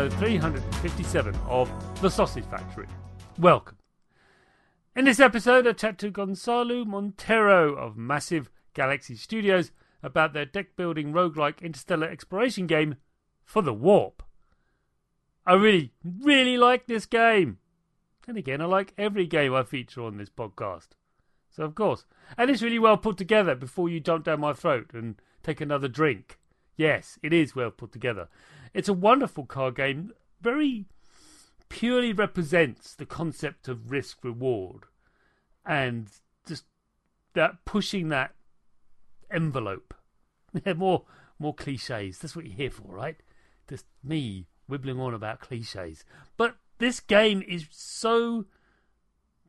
Episode 357 of The Sausage Factory. Welcome. In this episode, I chat to Gonçalo Monteiro of Massive Galaxy Studios about their deck building roguelike interstellar exploration game, For the Warp. I really, really like this game. And again, I like every game I feature on this podcast. So, of course. And it's really well put together before you jump down my throat and take another drink. Yes, it is well put together. It's a wonderful card game, very purely represents the concept of risk reward and just that pushing that envelope. more more cliches. That's what you're here for, right? Just me wibbling on about cliches. But this game is so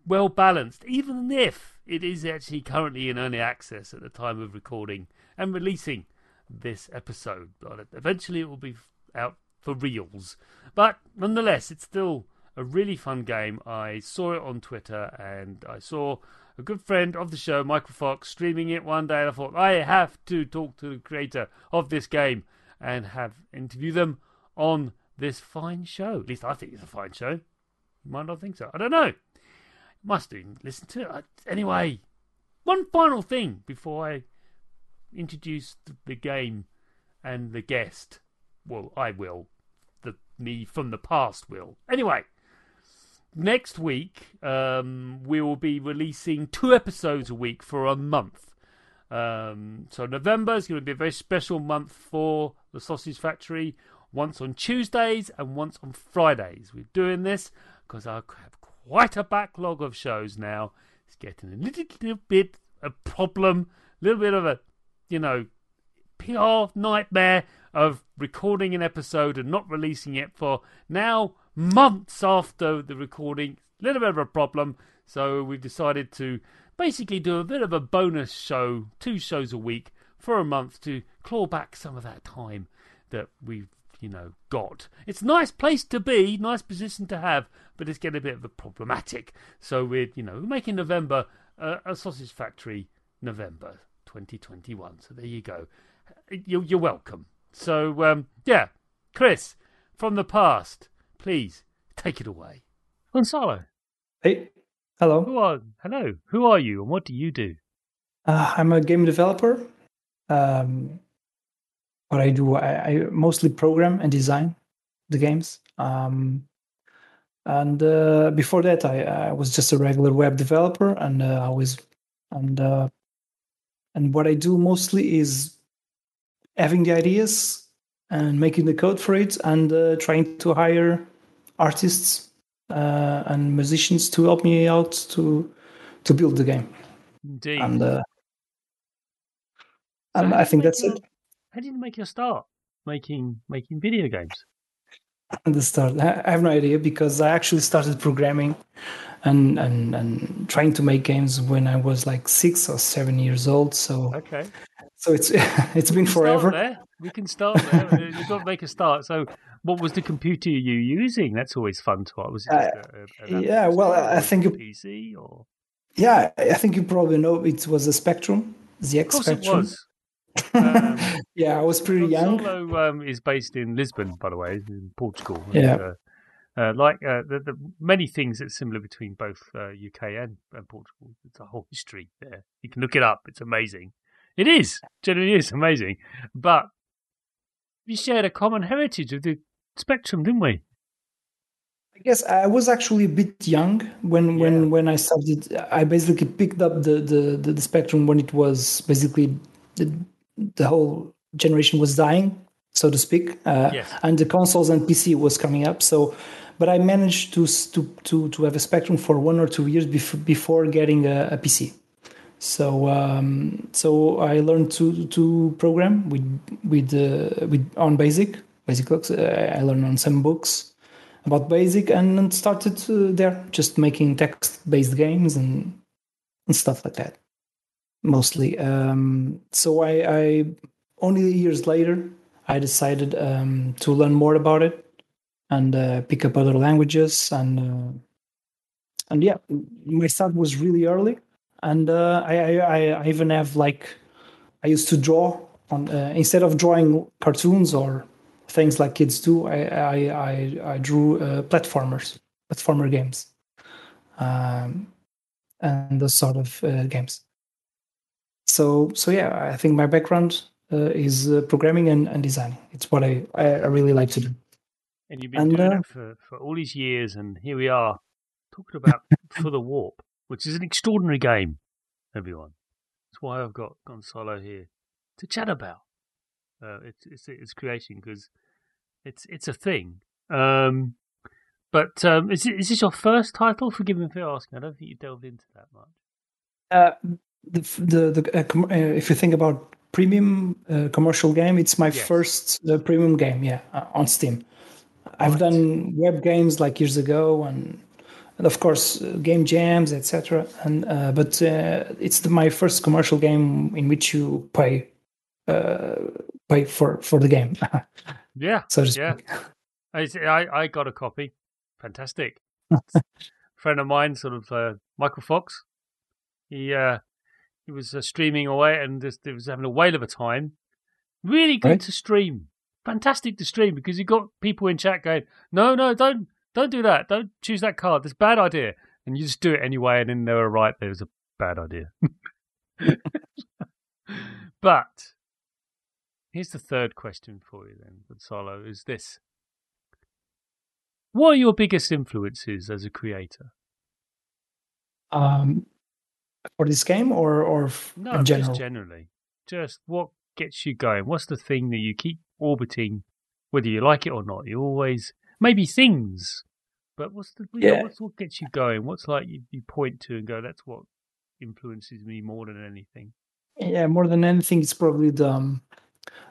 well balanced, even if it is actually currently in early access at the time of recording and releasing this episode. But eventually it will be out for reals. But nonetheless, it's still a really fun game. I saw it on Twitter and I saw a good friend of the show, Michael Fox, streaming it one day. And I thought, I have to talk to the creator of this game and have interview them on this fine show. At least I think it's a fine show. You might not think so. I don't know. Must do. Listen to it. Anyway, one final thing before I introduce the game and the guest. Well, I will. The me from the past will. Anyway, next week um, we will be releasing two episodes a week for a month. Um, so November is going to be a very special month for the Sausage Factory. Once on Tuesdays and once on Fridays. We're doing this because I have quite a backlog of shows now. It's getting a little, little bit a problem, a little bit of a, you know, PR nightmare of recording an episode and not releasing it for now months after the recording. A little bit of a problem. So we've decided to basically do a bit of a bonus show, two shows a week for a month to claw back some of that time that we've, you know, got. It's a nice place to be, nice position to have, but it's getting a bit of a problematic. So we're, you know, making November uh, a sausage factory November 2021. So there you go. You're, you're welcome. So, um, yeah, Chris, from the past, please take it away. Gonçalo. Hey, hello. Who are, hello. Who are you and what do you do? Uh, I'm a game developer. Um, what I do, I, I, mostly program and design the games. Um, and uh, before that, I, I, was just a regular web developer, and uh, I was, and uh, and what I do mostly is having the ideas and making the code for it and uh, trying to hire artists uh, and musicians to help me out to to build the game. Indeed. And, uh, and I think that's your, it. How did you make your start making making video games? At the start, I have no idea because I actually started programming and and and trying to make games when I was like six or seven years old. So okay, so it's it's been forever. We can start there. You've got to make a start. So, what was the computer you using? That's always fun to ask. Was it uh, a, a yeah, well, I think a PC or yeah, I think you probably know it was a Spectrum, ZX of Spectrum. It was. Um, yeah, I was pretty young. Solo um, is based in Lisbon, by the way, in Portugal. Yeah. And, uh, uh, like uh, the, the, many things that's similar between both UK uh, and, and Portugal. It's a whole history there. You can look it up. It's amazing. It is generally is amazing, but we shared a common heritage of the spectrum, didn't we? I guess I was actually a bit young when yeah. when when I started. I basically picked up the, the the, the spectrum when it was basically the the whole generation was dying, so to speak, uh, yes. and the consoles and PC was coming up. So, but I managed to to to to have a spectrum for one or two years before before getting a, a PC. So um, so I learned to to program with with uh, with on Basic Basic books. Uh, I learned on some books about Basic and started uh, there just making text based games and and stuff like that mostly. Um, so I, I, only years later I decided um, to learn more about it and uh, pick up other languages and uh, and yeah, my start was really early and uh, I, I, I even have like I used to draw on uh, instead of drawing cartoons or things like kids do. I I I, I drew uh, platformers, platformer games, um, and those sort of uh, games. So so yeah, I think my background uh, is uh, programming and, and designing. It's what I, I really like to do. And you've been and, doing it for, for all these years, and here we are talking about For the Warp which is an extraordinary game, everyone. That's why I've got Gonçalo here to chat about uh, its, its, its creation because it's it's a thing. Um, but um, is, is this your first title? Forgive me for asking. I don't think you delved into that much. Uh, the the, the uh, com- uh, if you think about premium uh, commercial game, it's my yes. first uh, premium game. Yeah, on Steam. I've done web games like years ago and and of course uh, game jams, etc. And uh, but uh, it's the, my first commercial game in which you pay uh, pay for for the game. yeah, so yeah. I, I got a copy. Fantastic. friend of mine, sort of uh, Michael Fox. He uh, he was streaming away and just, he was having a whale of a time. Really good right. to stream. Fantastic to stream because you got people in chat going, "No, no, don't don't do that. Don't choose that card. That's a bad idea. And you just do it anyway, and then they were right. There was a bad idea. but here's the third question for you then, Gonçalo, is this. What are your biggest influences as a creator? Um, for this game or or no, in general? just generally. Just what gets you going? What's the thing that you keep orbiting, whether you like it or not? You always maybe things. But what's the yeah. what's what gets you going? What's like you, you point to and go, that's what influences me more than anything. Yeah, more than anything, it's probably the um,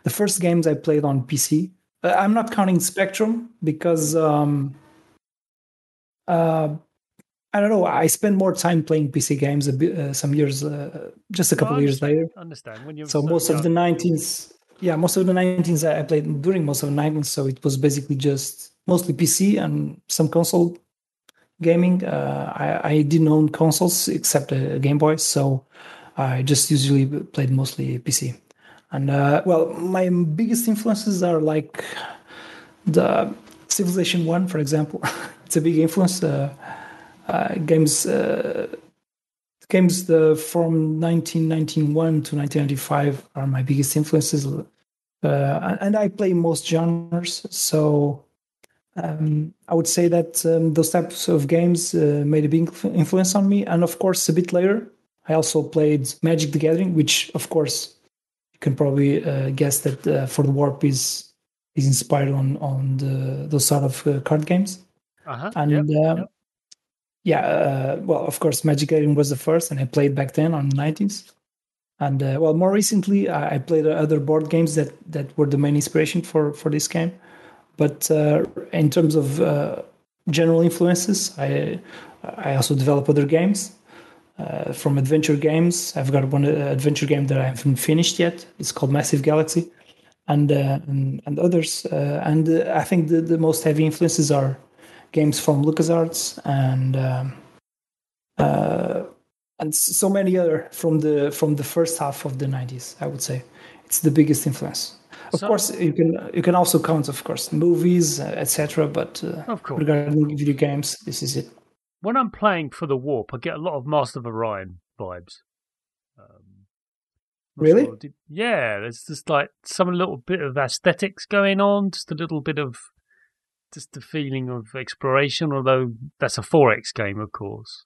the first games I played on PC. Uh, I'm not counting Spectrum because um, uh, I don't know. I spent more time playing PC games a bit, uh, some years, uh, just a couple of years later. Understand when you so most young. of the 19s, yeah, most of the 19s I played during most of the 19s. So it was basically just mostly PC and some console gaming. Uh, I, I, didn't own consoles except a Game Boy, so I just usually played mostly PC. And uh, well, my biggest influences are like the Civilization One, for example. it's a big influence. Uh, uh games uh, games the, from 1991 to 1995 are my biggest influences. Uh, and I play most genres, so um, I would say that um, those types of games uh, made a big influence on me. And of course, a bit later, I also played Magic the Gathering, which, of course, you can probably uh, guess that uh, for the Warp is is inspired on on the, those sort of uh, card games. Uh-huh. And yep. Um, yep. yeah, uh, well, of course, Magic The Gathering was the first, and I played back then on the 90s. And uh, well, more recently, I, I played other board games that that were the main inspiration for for this game. But uh, in terms of uh, general influences. I I also develop other games. Uh, from adventure games, I've got one uh, adventure game that I haven't finished yet. It's called Massive Galaxy, and uh, and, and, others. Uh, and I think the, the most heavy influences are games from LucasArts and um, and so many other from the from the first half of the 90s. I would say it's the biggest influence. Of so, course, you can you can also count, of course, movies, etc. But of course, regarding video games, this is it when I'm playing for the warp, I get a lot of Master of Orion vibes. Um, really? Sure. Yeah, there's just like some little bit of aesthetics going on, just a little bit of just the feeling of exploration. Although that's a 4X game, of course.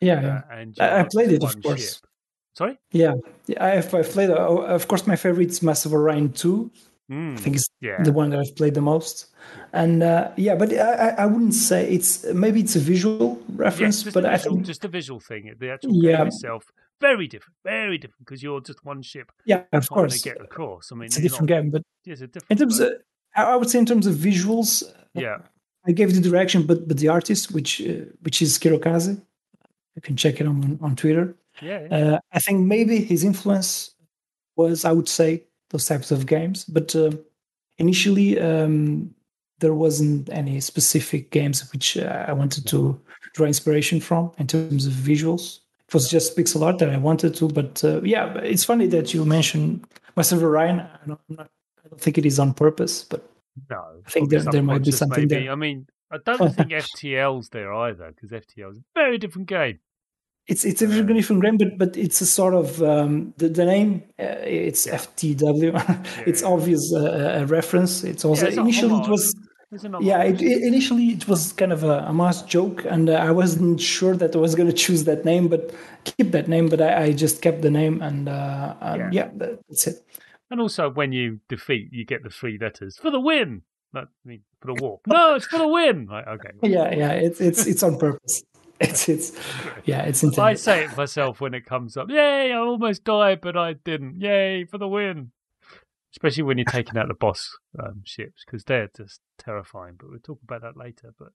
Yeah, uh, and I, I played it, of course. Ship. Sorry? Yeah, yeah I've, I've played. Uh, of course, my favorite is of Orion 2. Mm, I think it's yeah. the one that I've played the most. And uh, yeah, but I, I wouldn't say it's maybe it's a visual reference, yes, but I think just a visual thing. The actual yeah. game itself very different, very different because you're just one ship. Yeah, of course. Get across. I mean, it's a different not, game, but it's a different. In terms of, I would say in terms of visuals, yeah, I gave the direction, but but the artist, which uh, which is Kirokaze, you can check it on on Twitter. Yeah, yeah. Uh, I think maybe his influence was, I would say, those types of games, but uh, initially um, there wasn't any specific games which uh, I wanted to draw inspiration from in terms of visuals. It was just pixel art that I wanted to, but uh, yeah, it's funny that you mentioned Master Orion. I don't, not, I don't think it is on purpose, but no, I think there, there might be something maybe. there. I mean, I don't think FTL's there either because FTL is a very different game. It's it's a very different game, but but it's a sort of um, the the name. Uh, it's yeah. FTW. yeah, it's obvious uh, a reference. It's also it's initially it was yeah, it, it, initially it was kind of a, a mass joke, and uh, I wasn't sure that I was going to choose that name, but keep that name. But I, I just kept the name, and, uh, yeah. yeah. that's it. And also, when you defeat, you get the three letters for the win. Not, I mean, for the war. No, it's for the win. Like, okay. Yeah, yeah, it's it's it's on purpose. It's it's yeah, it's intended. I say it myself when it comes up. Yay! I almost died, but I didn't. Yay for the win! especially when you're taking out the boss um, ships because they're just terrifying. But we'll talk about that later. But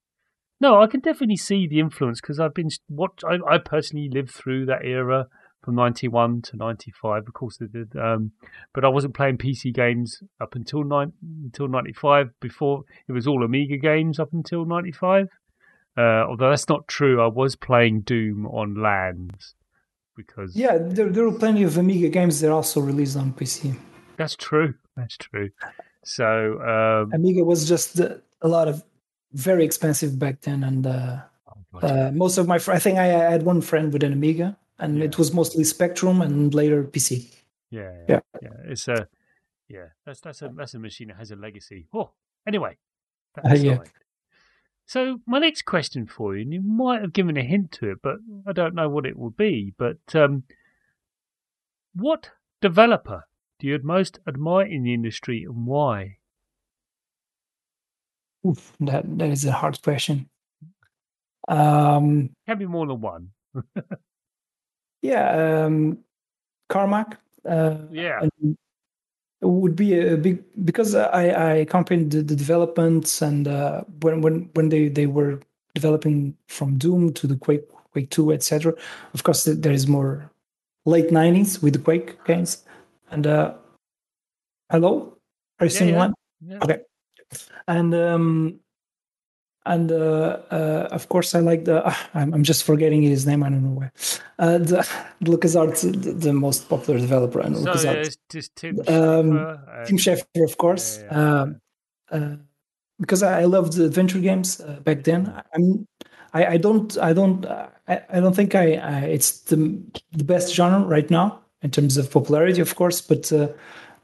no, I can definitely see the influence because I've been what I, I, personally lived through that era from '91 to '95. Of course, I did, um, but I wasn't playing PC games up until nine until '95. Before it was all Amiga games up until '95. Uh, although that's not true, I was playing Doom on LANs because yeah, there, there were plenty of Amiga games that are also released on PC. That's true. That's true. So um, Amiga was just a lot of very expensive back then, and uh, oh, uh, most of my fr- I think I had one friend with an Amiga, and yeah. it was mostly Spectrum and later PC. Yeah, yeah, yeah. It's a yeah. That's that's a that's a machine that has a legacy. Oh, anyway, uh, yeah. So my next question for you, and you might have given a hint to it, but I don't know what it will be. But um, what developer do you most admire in the industry and why? Oof, that that is a hard question. Um, Can be more than one. yeah, um, Carmack. Uh, yeah, would be a big because I I accompanied the, the developments and uh, when when when they they were developing from Doom to the Quake Quake Two etc. Of course, there is more late nineties with the Quake games. And uh, hello, are you yeah, seeing yeah. one? Yeah. Okay. And um, and uh, uh, of course I like the. Uh, I'm, I'm, just forgetting his name. I don't know why. Uh, the LucasArts, the, the most popular developer, and so, LucasArts. just Tim um, Tim Schafer, of course. Um, uh, because I, I loved adventure games uh, back then. I'm, I, I don't, I don't, I, I don't think I, I, it's the the best genre right now in terms of popularity, of course, but uh,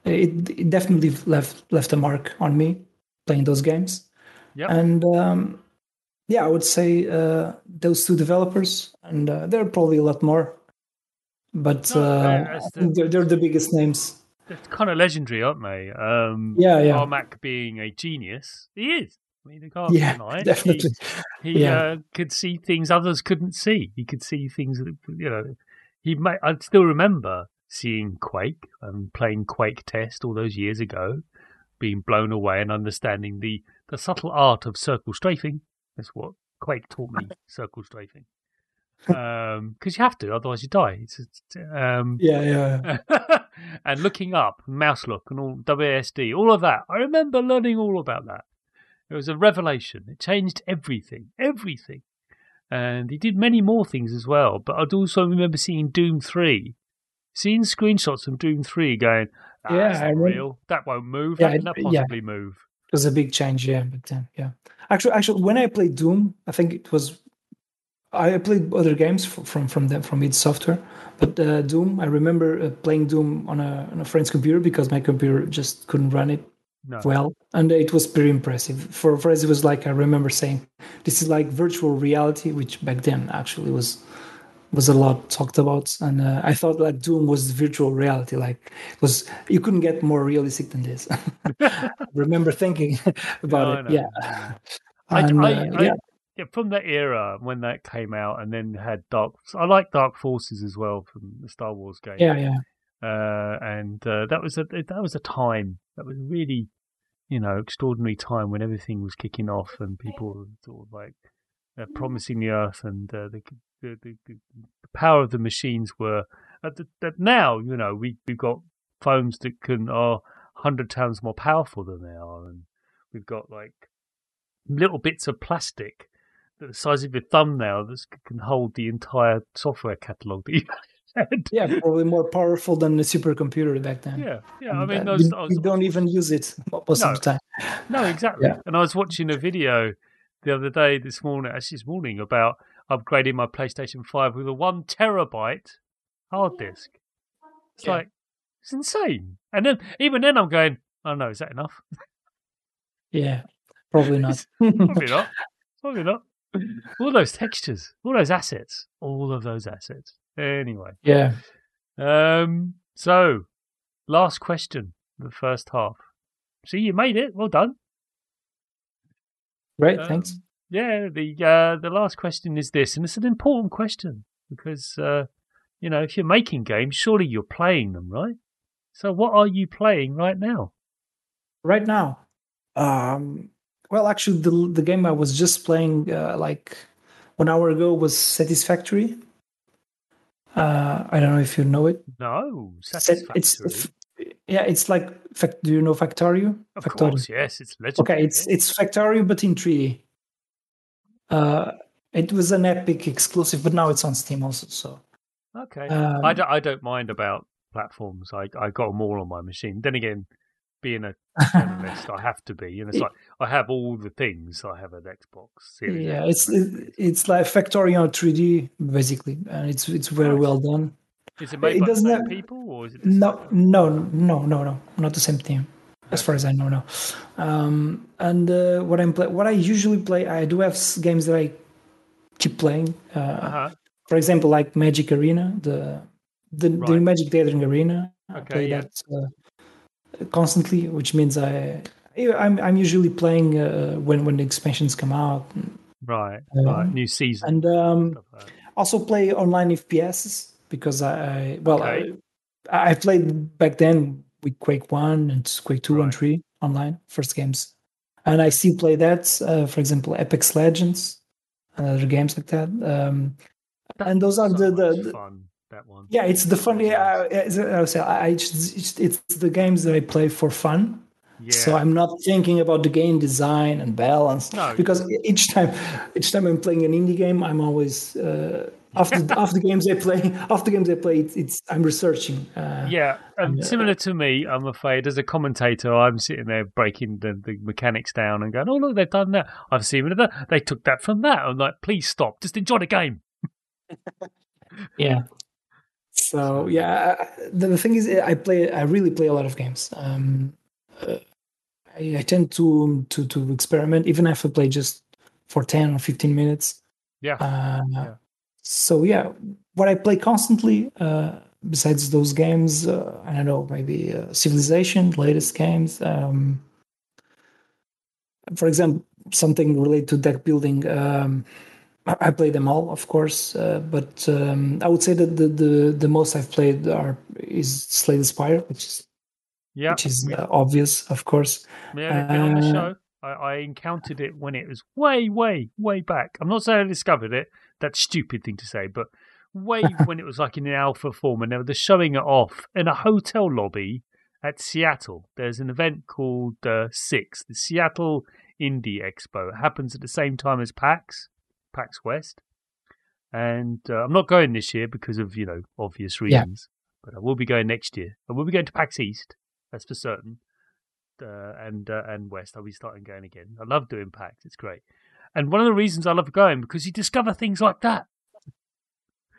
it, it, definitely left left a mark on me playing those games. Yep. And um, yeah, I would say uh, those two developers, and uh, there are probably a lot more, but no, uh, the, they're, they're, the biggest names. They're kind of legendary, aren't they? Um, yeah, yeah. Carmack being a genius, he is. I mean, can't yeah, deny definitely. He, he yeah. Uh, could see things others couldn't see. He could see things that you know he may, I still remember seeing Quake and playing Quake Test all those years ago, being blown away and understanding the, the subtle art of circle strafing. That's what Quake taught me circle strafing. Um, because you have to, otherwise you die. It's, it's, um, Yeah, yeah. and looking up, mouse look, and all WASD, all of that. I remember learning all about that. It was a revelation. It changed everything, everything. And he did many more things as well. But I'd also remember seeing Doom 3, seeing screenshots of Doom 3 going, ah, Yeah, that's I not remember- real. That won't move. Yeah, How can that it- yeah. possibly move? It was a big change, yeah, back then. Yeah, actually, actually, when I played Doom, I think it was I played other games f- from from them from id Software, but uh, Doom. I remember uh, playing Doom on a on a friend's computer because my computer just couldn't run it No. well, and it was pretty impressive. For for us, it was like I remember saying, "This is like virtual reality," which back then actually was was a lot talked about, and uh, I thought like Doom was virtual reality. Like it was you couldn't get more realistic than this. I remember thinking about No, it. know, Yeah, I. I, And, I, uh, I- yeah, yeah, from that era when that came out, and then had Dark. I like Dark Forces as well from the Star Wars game. yeah, yeah. uh, and uh, that was a that was a time that was really, you know, extraordinary time when everything was kicking off and people were sort of like uh, promising the Earth and uh, the, the, the the power of the machines were at the, that now you know we we've got phones that can are hundred times more powerful than they are, and we've got like little bits of plastic. that The size of your thumbnail that can hold the entire software catalog that you had. Yeah, probably more powerful than the supercomputer back then. Yeah, yeah. I mean, uh, those, we, I was- we don't even use it most No. of the time. no, exactly. Yeah. And I was watching a video the other day, this morning, actually this morning, about upgrading my PlayStation Five with a one terabyte hard disk. It's Yeah. like it's insane. And then even then, I'm going, I oh no, is that enough? Yeah, probably not. Probably not. Probably not. All those textures, all those assets, all of those assets. Anyway, yeah, um, so last question, the first half. See, you made it. Well done. Great. Um, thanks. Yeah, the uh, the last question is this, and it's an important question because uh, you know if you're making games, surely you're playing them, right? So, what are you playing right now? Right now, um, well, actually, the the game I was just playing uh, like one hour ago was Satisfactory. Uh, I don't know if you know it. No, satisfactory. It's yeah, it's like do you know Factorio? of Factorio. course, yes, it's legendary. Okay, it's it's Factorio but in 3D. Uh, it was an Epic exclusive, but now it's on Steam also. So okay. um, I don't, I don't mind about platforms. I I got them all on my machine. Then again, being a journalist, I have to be. And it's It- like I have all the things. I have an Xbox Series. yeah, it's it, it's like Factorio 3D basically, and it's it's very Nice. well done. Is it made it by the doesn't same have- people or is it? No, no, no, no, no, not the same team, as far as I know. No, um, and uh, what I'm play, what I usually play, I do have games that I keep playing. Uh, Uh-huh. for example, like Magic Arena, the the, the Magic the Gathering Arena. I Okay, play yeah. that uh, constantly, which means I I'm I'm usually playing uh, when when the expansions come out, Right, Um, right. New season. and um, like also play online FPSs because I, I well Okay. I, I played back then with Quake One and Quake Two and Three online first games, and I still play that. Uh, for example, Apex Legends and other games like that. Um, and those are so the, the, the fun. That one. yeah, it's the fun. Yeah, I, I, I say I, I just, it's, it's the games that I play for fun. Yeah. So I'm not thinking about the game design and balance No. because each time, each time I'm playing an indie game, I'm always uh, after after the games I play. After the games I play, it's, it's I'm researching. Uh, Yeah, and uh, similar to me, I'm afraid as a commentator, I'm sitting there breaking the, the mechanics down and going, "Oh look, they've done that. I've seen that. They took that from that." I'm like, "Please stop. Just enjoy the game." yeah. So yeah, the, the thing is, I play. I really play a lot of games. Um, uh, I, I tend to to to experiment, even if I play just for ten or fifteen minutes. Yeah, Uh, Yeah. So yeah, what I play constantly, uh, besides those games, uh, I don't know, maybe uh, Civilization, latest games. Um, for example, something related to deck building. Um, I play them all, of course, uh, but um, I would say that the, the the most I've played are is Slay the Spire, which is yeah, which is we, uh, obvious, of course. yeah. Been on the show. I, I encountered it when it was way, way, way back. I'm not saying I discovered it. That's stupid thing to say, but way when it was like in the alpha form, and they were showing it off in a hotel lobby at Seattle. There's an event called uh, Six, the Seattle Indie Expo. It happens at the same time as PAX, PAX West. And uh, I'm not going this year because of you know obvious reasons, yeah. but I will be going next year. I will be going to PAX East, that's for certain. Uh, and uh, and West, I'll be starting going again. I love doing PAX; it's great. And one of the reasons I love going because you discover things like that.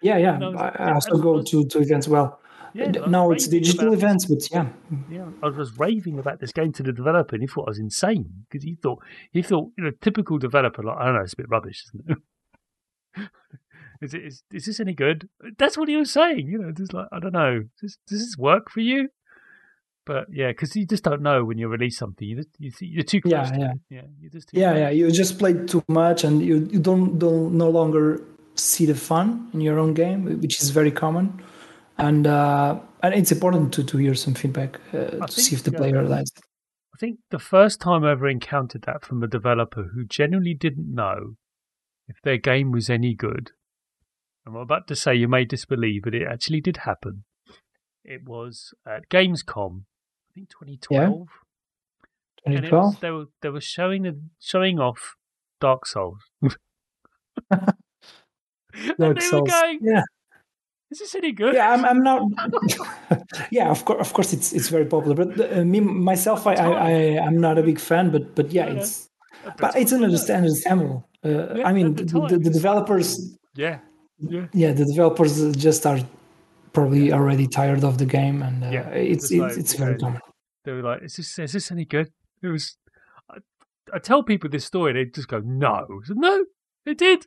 Yeah, yeah. I, I also go to, to events well. Yeah, now it's digital events, but yeah. Yeah, I was raving about this game to the developer, and he thought I was insane because he thought he thought you know typical developer like I don't know it's a bit rubbish, isn't it? is it is, is this any good? That's what he was saying. You know, just like I don't know, does, does this work for you? But yeah, because you just don't know when you release something. You you you're too close. Yeah, yeah, yeah. You're just yeah, close. yeah. You just played too much, and you you don't don't no longer see the fun in your own game, which is very common. And uh, and it's important to, to hear some feedback uh, to think, see if the player uh, likes it. I think the first time I ever encountered that from a developer who genuinely didn't know if their game was any good. I'm about to say you may disbelieve, but it actually did happen. It was at Gamescom think 2012. Yeah. 2012. they were they were showing the showing off Dark Souls. Dark and they Souls. were going, yeah. Is this any good? Yeah, I'm. I'm not. yeah, of course, of course, it's it's very popular. But uh, me myself, I, I, I am not a big fan. But but yeah, it's but it's understandable. Uh, yeah, I mean, the, the, the, developers. Yeah. Yeah. Yeah, the developers just are probably already tired of the game, and uh, yeah, it's it's, like, it's very common. They were like, "Is this is this any good?" It was. I, I tell people this story, they just go, "No, said, no, it did."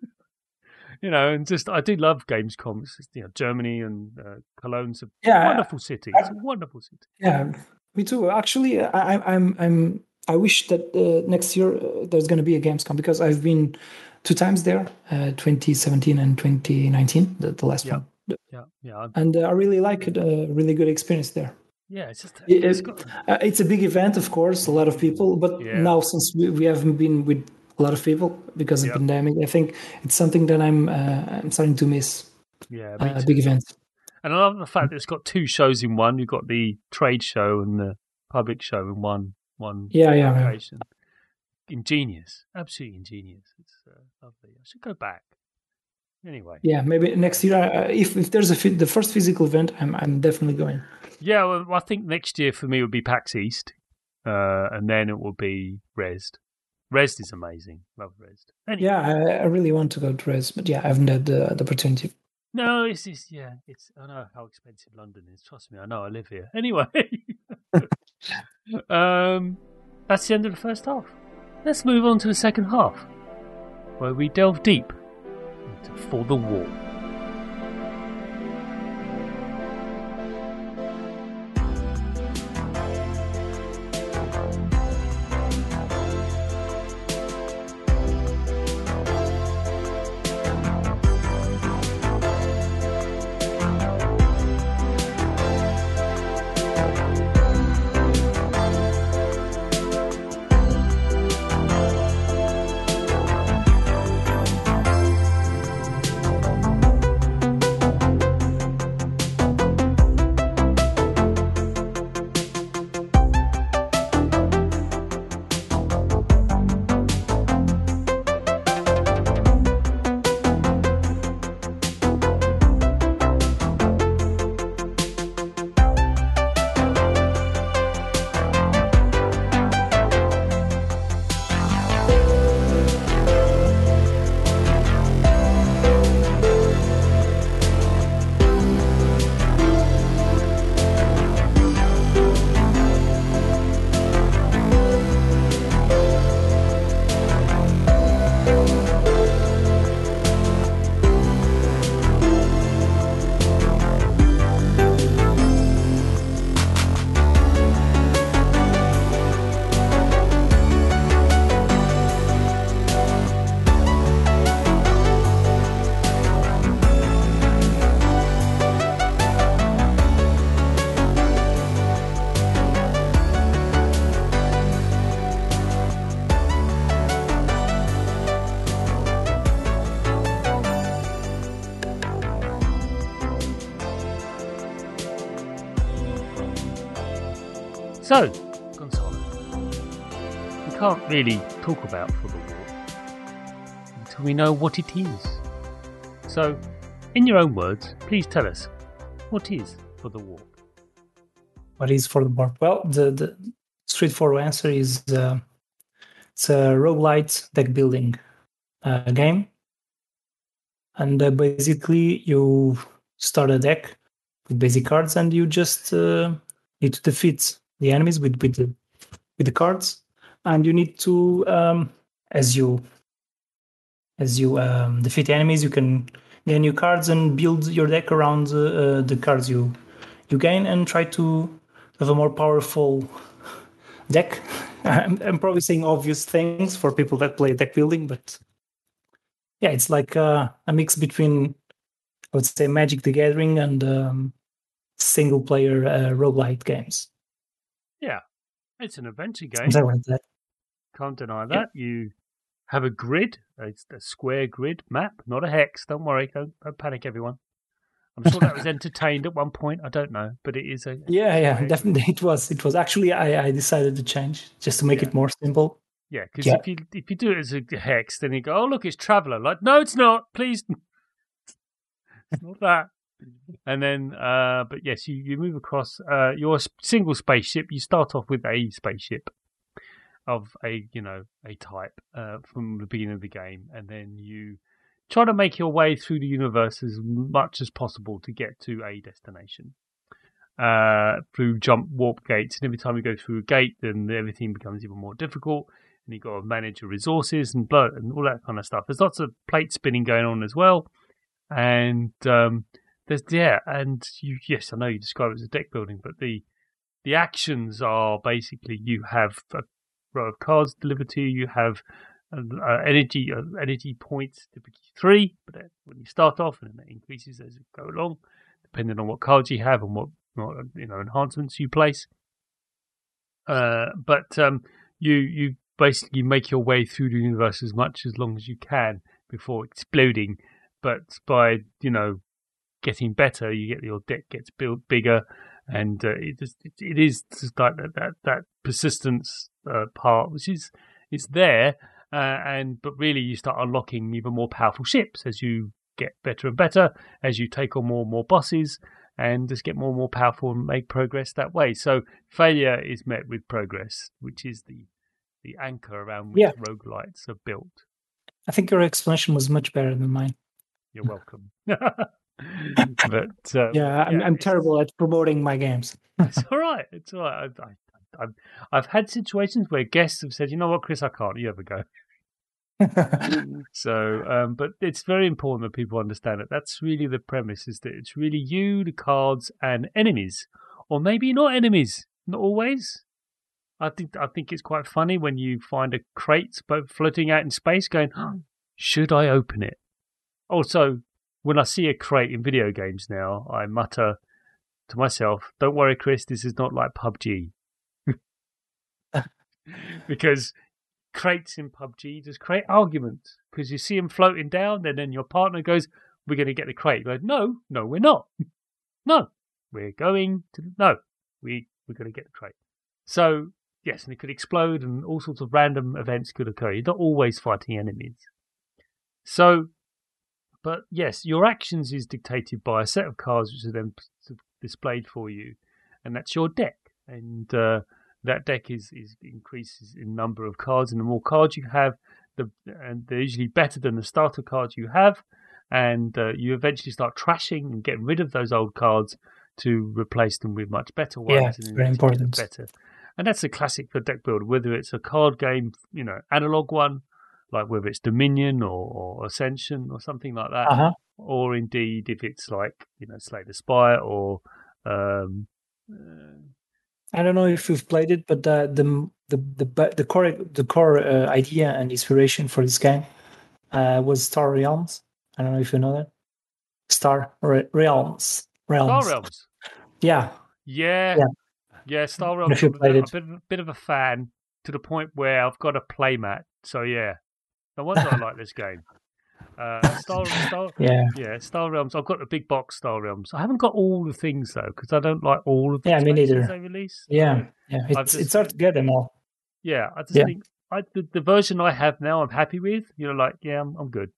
You know, and just I do love Gamescom. It's, you know, Germany and uh, Cologne's a yeah, wonderful city. It's a wonderful city. Yeah, me too. Actually, I, I'm I'm I wish that uh, next year uh, there's going to be a Gamescom because I've been two times there, uh, 2017 and 2019, the, the last yeah. one yeah, yeah. And uh, I really like it. A really good experience there. Yeah, it's just it's, uh, it's a big event, of course, a lot of people. But yeah. now, since we, we haven't been with a lot of people because of yep. pandemic, I think it's something that I'm uh, I'm starting to miss. Yeah, uh, big events. And I love the fact that it's got two shows in one. You've got the trade show and the public show in one one yeah yeah. Yeah. Ingenious, absolutely ingenious. It's uh, lovely. I should go back. Anyway. Yeah, maybe next year. Uh, if if there's a the first physical event, I'm I'm definitely going. Yeah, well, I think next year for me would be PAX East, uh, and then it will be Rezzed. Rezzed is amazing. Love Rezzed. Anyway. Yeah, I, I, really want to go to Rezzed, but yeah, I haven't had the, the opportunity. No, it's just yeah, it's I know how expensive London is. Trust me, I know I live here. Anyway, um, that's the end of the first half. Let's move on to the second half, where we delve deep for the war. So, Gonçalo, we can't really talk about For the Warp until we know what it is. So, in your own words, please tell us what is For the Warp. What is For the Warp? Well, the, the straightforward answer is uh, it's a roguelite deck building uh, game. And uh, basically, you start a deck with basic cards, and you just uh, need to defeat the enemies with with the with the cards, and you need to um, as you as you um, defeat enemies, you can gain new cards and build your deck around uh, the cards you you gain, and try to have a more powerful deck. I'm, I'm probably saying obvious things for people that play deck building, but yeah, it's like uh, a mix between I would say Magic the Gathering and um, single player uh, roguelite games. Yeah, it's an adventure game. Something like that. Can't deny that. You have a grid, it's a square grid map, not a hex. Don't worry, don't, don't panic, everyone. I'm sure that was entertained at one point. I don't know, but it is a Yeah, yeah, definitely it was. It was actually I, I decided to change just to make Yeah. it more simple. Yeah, because Yeah. if you if you do it as a hex, then you go, "Oh, look, it's traveler." Like, no, it's not. Please, it's not that. And then, uh, but yes, you, you move across uh, your single spaceship. You start off with a spaceship of a you know a type uh, from the beginning of the game, and then you try to make your way through the universe as much as possible to get to a destination. Uh, through jump warp gates, and every time you go through a gate, then everything becomes even more difficult and you've got to manage your resources and blood and all that kind of stuff. There's lots of plate spinning going on as well, and um, there's yeah, and you yes, I know you describe it as a deck building, but the the actions are basically you have a row of cards delivered to you. You have uh, uh, energy uh, energy points, typically three, but when you start off, and then it increases as you go along, depending on what cards you have and what, what you know enhancements you place. Uh, but um, you you basically make your way through the universe as much as long as you can before exploding. But by you know getting better, you get your deck gets built bigger, and uh, it is it is just like that that, that persistence uh, part, which is is there, uh, and but really you start unlocking even more powerful ships as you get better and better as you take on more and more bosses. And just get more and more powerful and make progress that way. So failure is met with progress, which is the the anchor around which Yeah. roguelites are built. I think your explanation was much better than mine. You're welcome. but um, Yeah, I'm, I'm terrible at promoting my games. It's all right. It's all right. I, I, I've, I've had situations where guests have said, "You know what, Chris, I can't. You ever go." So, um, but it's very important that people understand it. That's really the premise: is that it's really you, the cards, and enemies, or maybe not enemies. Not always. I think I think it's quite funny when you find a crate floating out in space, going, "Should I open it?" Also, when I see a crate in video games now, I mutter to myself, "Don't worry, Chris. This is not like PUBG." because crates in PUBG just create arguments because you see them floating down, and then your partner goes, "We're going to get the crate." You go, "No, no, we're not. No, we're going to no, we we're going to get the crate." So yes, and it could explode, and all sorts of random events could occur. You're not always fighting enemies. So, but yes, your actions is dictated by a set of cards which are then displayed for you, and that's your deck. And uh, that deck is, is increases in number of cards, and the more cards you have, the and they're usually better than the starter cards you have, and uh, you eventually start trashing and getting rid of those old cards to replace them with much better ones. Yeah, and it's very you get them important. Better, and that's a classic for deck builder. Whether it's a card game, you know, analog one, like whether it's Dominion or, or Ascension or something like that, Uh huh. or indeed if it's like you know Slay the Spire or um, uh, I don't know if you've played it, but the the the the, the core the core uh, idea and inspiration for this game uh, was Star Realms. I don't know if you know that. Star Re- Realms. Realms. Star Realms. Yeah. Yeah, Yeah. yeah, Star Realms. if you I'm a played bit, it. bit of a fan to the point where I've got a playmat. So yeah, no wonder I like this game. Uh, Star, Star, Yeah. yeah, Star Realms. I've got the big box Star Realms. I haven't got all the things though because I don't like all of the Yeah, me neither. they release. Yeah, yeah. It's just- it's hard to get them all. Yeah, I just Yeah. think I, the, the version I have now, I'm happy with. You know, like yeah, I'm, I'm good.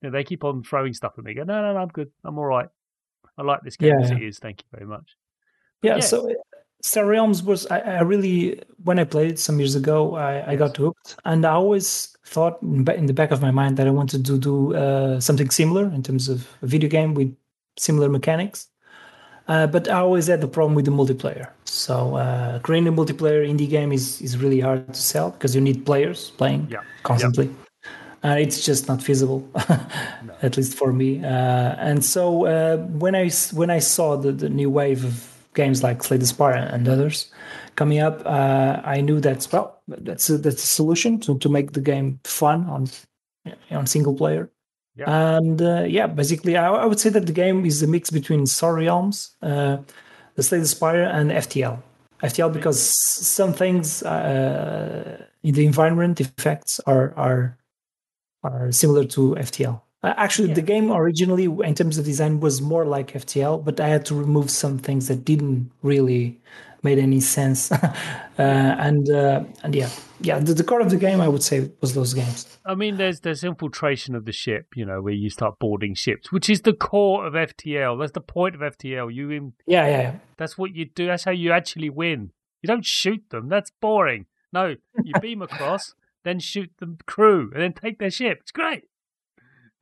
You know, they keep on throwing stuff at me. Go, no, no, no, I'm good. I'm all right. I like this game Yeah, as yeah. it is. Thank you very much. Yeah, yeah. so Star Realms was I, I really when I played it some years ago, I, I got hooked, and I always thought in, the back of my mind that I wanted to do uh, something similar in terms of a video game with similar mechanics. Uh, but I always had the problem with the multiplayer. So uh, creating a multiplayer indie game is is really hard to sell because you need players playing Yeah. constantly. Uh, it's just not feasible, at least for me. Uh, and so uh, when I when I saw the, the new wave of games like Slay the Spire and others coming up, uh, I knew that's well that's a, that's a solution to, to make the game fun on on single player. Yeah. And uh, yeah, basically, I, I would say that the game is a mix between Star Realms, uh, the Slay the Spire, and FTL. FTL because some things uh, in the environment effects are are are similar to FTL. Uh, actually, the game originally, in terms of design, was more like FTL, but I had to remove some things that didn't really made any sense. uh, and uh, and yeah, yeah, the, the core of the game, I would say, was those games. I mean, there's there's infiltration of the ship, you know, where you start boarding ships, which is the core of FTL. That's the point of FTL. You in, Yeah, yeah, yeah. that's what you do. That's how you actually win. You don't shoot them. That's boring. No, you beam across, then shoot the crew, and then take their ship. It's great.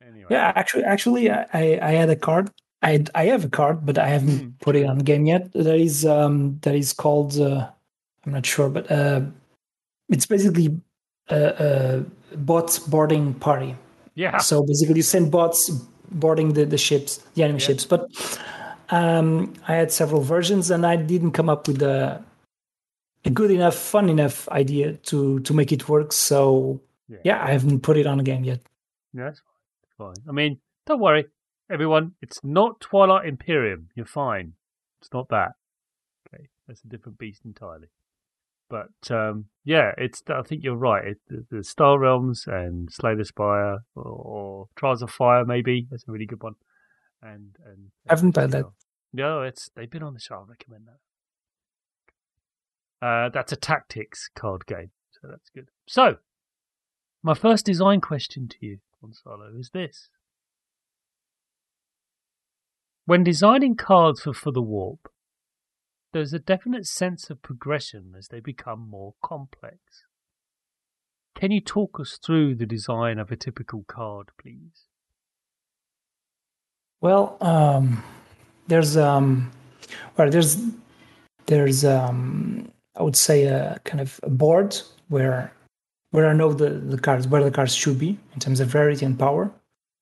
Anyway, Yeah, actually, actually, I, I had a card. I I have a card, but I haven't Hmm. put it on game yet. That is um that is called uh, I'm not sure, but uh, it's basically a, a bot boarding party. yeah, So basically, you send bots boarding the, the ships, the enemy Yeah. ships. But um, I had several versions, and I didn't come up with a, a good enough, fun enough idea to to make it work. So Yeah. yeah, I haven't put it on the game yet. That's fine. I mean, don't worry, everyone. It's not Twilight Imperium. You're fine. It's not that. Okay, that's a different beast entirely. But um, yeah, it's. I think you're right. It, the, the Star Realms and Slay the Spire or, or Trials of Fire, maybe that's a really good one. And and I haven't played that. No, it's they've been on the show. I recommend that. Uh, that's a tactics card game, so that's good. So, my first design question to you, Gonçalo, is this. When designing cards for For the Warp, there's a definite sense of progression as they become more complex. Can you talk us through the design of a typical card, please? Well, um, there's um, well, there's there's um, I would say a kind of a board where where I know the the cards where the cards should be in terms of rarity and power.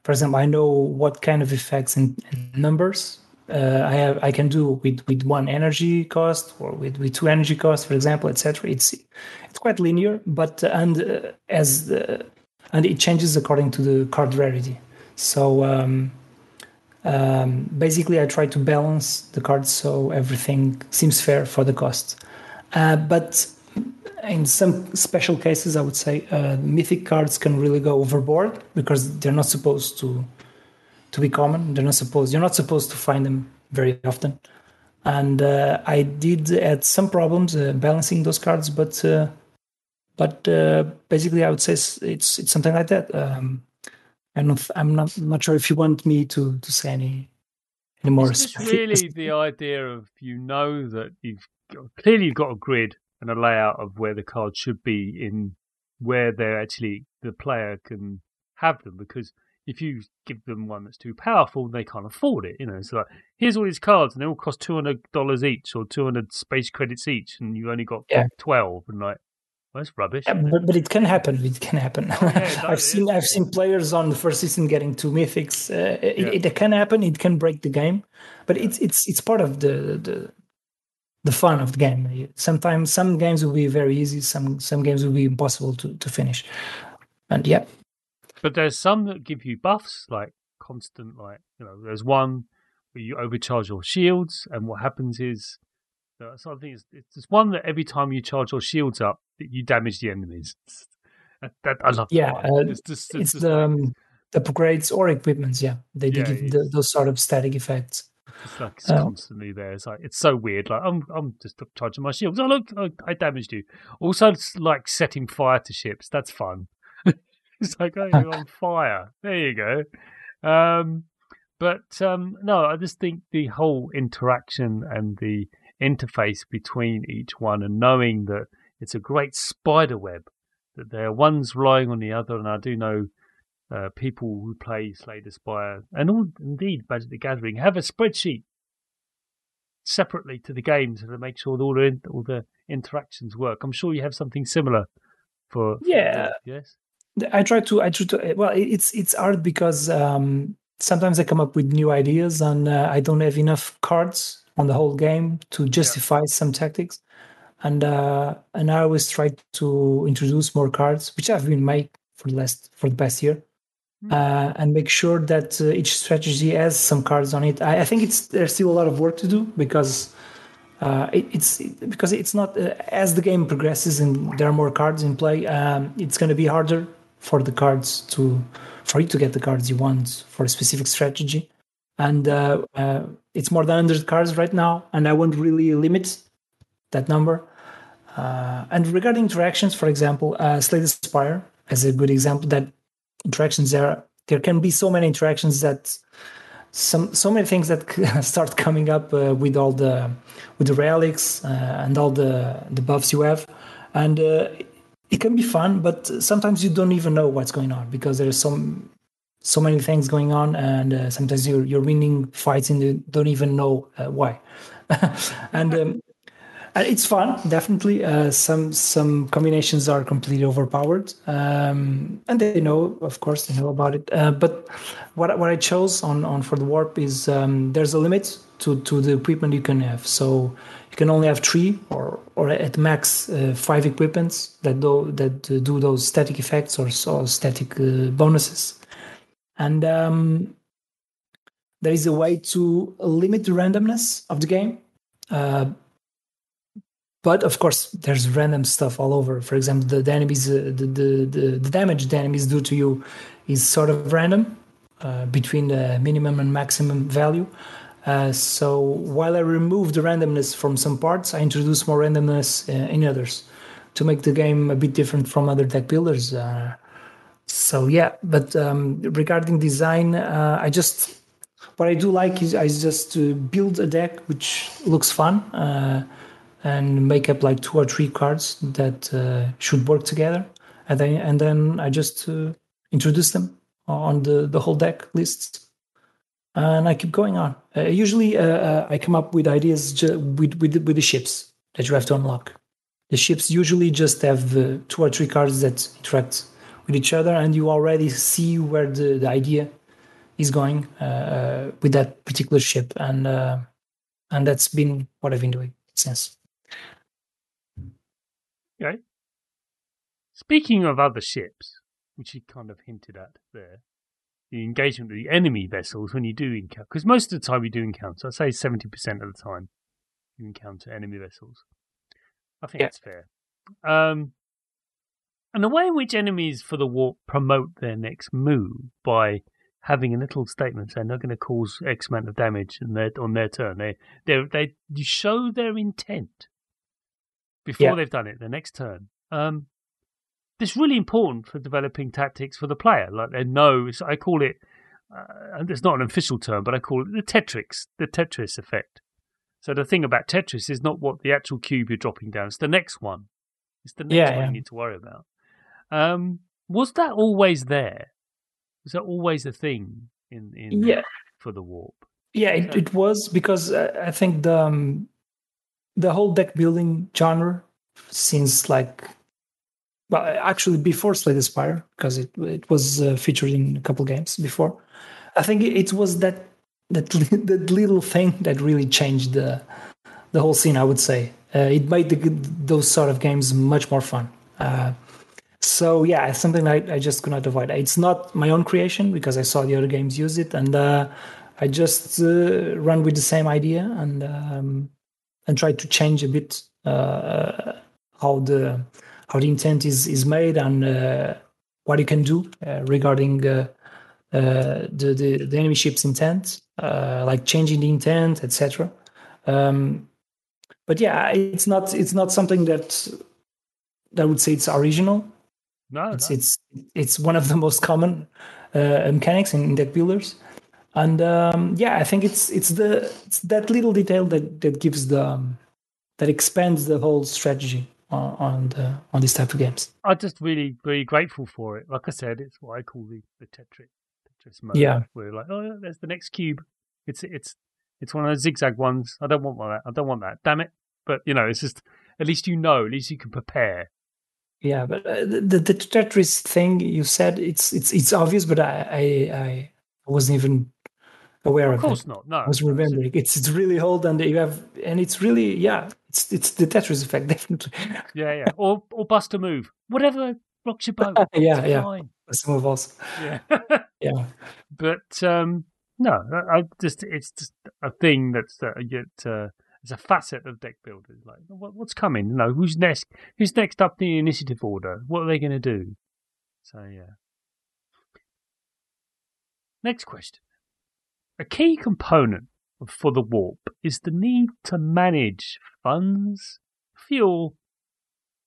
For example, I know what kind of effects and, and numbers uh, I have I can do with with one energy cost or with with two energy costs, for example, etc. It's it's quite linear, but uh, and uh, as the and it changes according to the card rarity. So. Um, um, basically I try to balance the cards so everything seems fair for the cost. Uh, but in some special cases, I would say uh, mythic cards can really go overboard because they're not supposed to to be common. They're not supposed. You're not supposed to find them very often. And uh, I did had some problems uh, balancing those cards, but uh, but uh, basically I would say it's it's, it's something like that. Um, I'm not I'm not not sure if you want me to to say any any more. Specific- really the idea of you know that you've clearly you've got a grid and a layout of where the cards should be in where they're actually the player can have them because if you give them one that's too powerful, they can't afford it. You know, it's like here's all these cards and they all cost two hundred dollars each or two hundred space credits each, and you only got Yeah. twelve, and like well, that's rubbish. Yeah, but, but it can happen. It can happen. Yeah, I've seen. I've seen players on the first season getting two mythics. Uh, it, Yeah. it can happen. It can break the game, but it's it's it's part of the the the fun of the game. Sometimes some games will be very easy. Some some games will be impossible to to finish. And yeah, But there's some that give you buffs, like constant, like you know. There's one where you overcharge your shields, and what happens is, uh, so I think it's, it's one that every time you charge your shields up, that you damage the enemies. That, that- I love. Yeah, uh, it's just, it's just the like- um, upgrades or equipments. Yeah, they do Yeah, give the, those sort of static effects. It's like it's Uh, constantly there. It's like it's so weird. Like I'm I'm just charging my shields. Oh look, I, I damaged you. Also, it's like setting fire to ships. That's fun. it's like oh, you're on fire. There you go. Um, but um, no, I just think the whole interaction and the interface between each one, and knowing that it's a great spider web, that there are one's relying on the other, and I do know uh, people who play Slay the Spire and all, indeed Magic the Gathering have a spreadsheet separately to the game so to make sure that all the in- all the interactions work. I'm sure you have something similar for, for Yeah. the Warp, yes. I try to. I try to. Well, it's it's hard because um, sometimes I come up with new ideas and uh, I don't have enough cards on the whole game to justify some tactics, and uh, and I always try to introduce more cards, which I've been made for the last for the past year. Uh, and make sure that uh, each strategy has some cards on it. I, I think it's there's still a lot of work to do because uh, it, it's because it's not uh, as the game progresses and there are more cards in play. Um, it's going to be harder for the cards to for you to get the cards you want for a specific strategy, and uh, uh, it's more than 100 cards right now, and I won't really limit that number. And regarding interactions, for example, Slay the Spire as a good example. That interactions there there can be so many interactions that some so many things that start coming up uh, with all the with the relics uh, and all the the buffs you have. And uh, it can be fun but sometimes you don't even know what's going on because there's some so many things going on and uh, sometimes you're you're winning fights and you don't even know uh, why. And um, and it's fun definitely. Uh, some some combinations are completely overpowered. Um, and they know of course they know about it. Uh, but what, what i chose on, on for the warp is um, there's a limit to, to the equipment you can have. So you can only have three or or at max uh, five equipments that do that uh, do those static effects or, or static uh, bonuses. And um, there is a way to limit the randomness of the game. Uh, but of course there's random stuff all over. For example the, uh, the, the, the, the damage the enemies do to you is sort of random uh, between the minimum and maximum value. Uh, so while i remove the randomness from some parts i introduce more randomness uh, in others to make the game a bit different from other deck builders uh, so yeah. But um, regarding design uh, i just what i do like is i just build a deck which looks fun and make up like two or three cards that uh, should work together. And then and then i just uh, introduce them on the the whole deck lists. And i keep going on. Uh, usually uh, uh, i come up with ideas ju- with, with with the ships that you have to unlock. The ships usually just have uh, two or three cards that interact with each other and you already see where the, the idea is going with that particular ship. And and that's been what i've been doing since Okay. Speaking of other ships, which you kind of hinted at there, the engagement with the enemy vessels when you do encounter, because most of the time you do encounter, I'd say 70% of the time you encounter enemy vessels. I think Yeah. that's fair. Um, and the way in which enemies for the warp promote their next move by having a little statement saying they're going to cause X amount of damage their, on their turn, they they they show their intent before Yeah. they've done it the next turn. Um, it's really important for developing tactics for the player. Like they know, I call it. Uh, it's not an official term, but I call it the Tetris, the Tetris effect. So the thing about Tetris is not what the actual cube you're dropping down; it's the next one. It's the next Yeah, one yeah. you need to worry about. Um, was that always there? Was that always a thing in in yeah for the warp? yeah it, it was because uh, i think the um, the whole deck building genre since like well actually before slay the spire because it it was uh, featured in a couple games before. I think it, was that that, that little thing that really changed the the whole scene i would say. Uh, it made the, those sort of games much more fun. Uh, so yeah it's something I, I just could not avoid. It's not my own creation because i saw the other games use it and uh, i just uh, run with the same idea and um, and try to change a bit uh, how the how the intent is is made and uh, what you can do uh, regarding uh, uh, the, the the enemy ship's intent, uh, like changing the intent, etc. Um, but yeah, it's not it's not something that that I would say it's original. No, It's no. it's it's one of the most common uh, mechanics in deck builders, and um, yeah, I think it's it's the it's that little detail that that gives the um, that expands the whole strategy on on, the, on this type of games. I'm just really, really grateful for it. Like I said, it's what I call the, the Tetris, Tetris mode. Yeah. Where like, oh, yeah, there's the next cube. It's it's it's one of those zigzag ones. I don't want that. I don't want that. Damn it. But you know, it's just at least you know. At least you can prepare. Yeah, but uh, the the Tetris thing you said it's it's it's obvious, but I I, I wasn't even aware Of of, course it. not. No. I was remembering it's it's really old and you have and it's really yeah it's it's the Tetris effect definitely. Yeah, yeah. Or or bust a move. Whatever rocks your boat. yeah, It's yeah. Fine. Some of us. Yeah. Yeah. but um, no, I, just it's just a thing that's uh, yet uh, it's a facet of deck builders. Like, what, what's coming? You know, who's next? Who's next up the initiative order? What are they going to do? So yeah. Next question: A key component for the warp is the need to manage funds, fuel,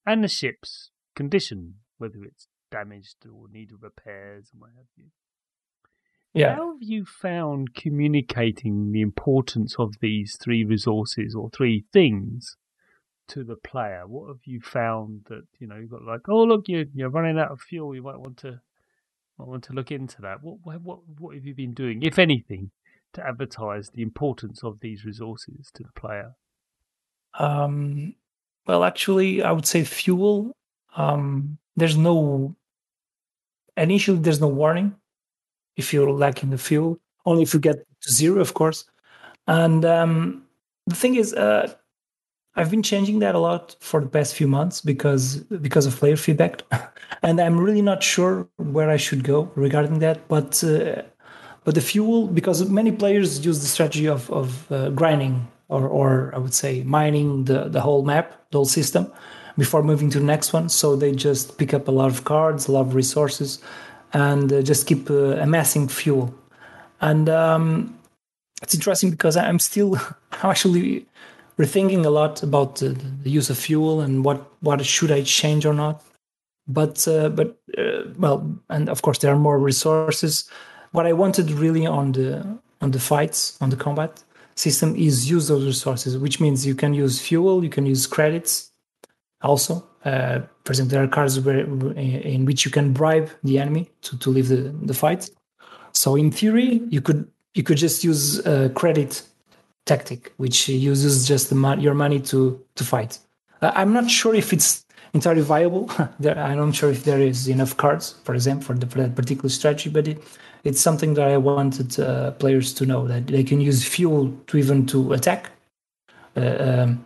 and the ship's condition, whether it's damaged or needed repairs and what have you. Yeah. How have you found communicating the importance of these three resources or three things to the player? What have you found that you know you've got like, oh look, you're you're running out of fuel. You might want to might want to look into that. What what what, what have you been doing, if anything, to advertise the importance of these resources to the player? Um, well, actually, I would say fuel. Um, there's no initially there's no warning if you're lacking the fuel. Only if you get to zero, of course. And um, the thing is, uh, I've been changing that a lot for the past few months because because of player feedback, and I'm really not sure where I should go regarding that. But uh, but the fuel because many players use the strategy of of uh, grinding or or I would say mining the the whole map, the whole system before moving to the next one. So they just pick up a lot of cards, a lot of resources, and uh, just keep uh, amassing fuel. And um, it's interesting because I'm still actually rethinking a lot about the, the use of fuel and what what should I change or not. But uh, but uh, well, and of course there are more resources. What I wanted really on the on the fights on the combat system is use those resources, which means you can use fuel, you can use credits. Also, uh, for example, there are cards where, in which you can bribe the enemy to, to leave the, the fight. So in theory, you could you could just use a credit tactic, which uses just the mon- your money to to fight. Uh, I'm not sure if it's entirely viable. there, I'm not sure if there is enough cards, for example, for, the, for that particular strategy. But it, it's something that I wanted uh, players to know that they can use fuel to even to attack. Uh, um,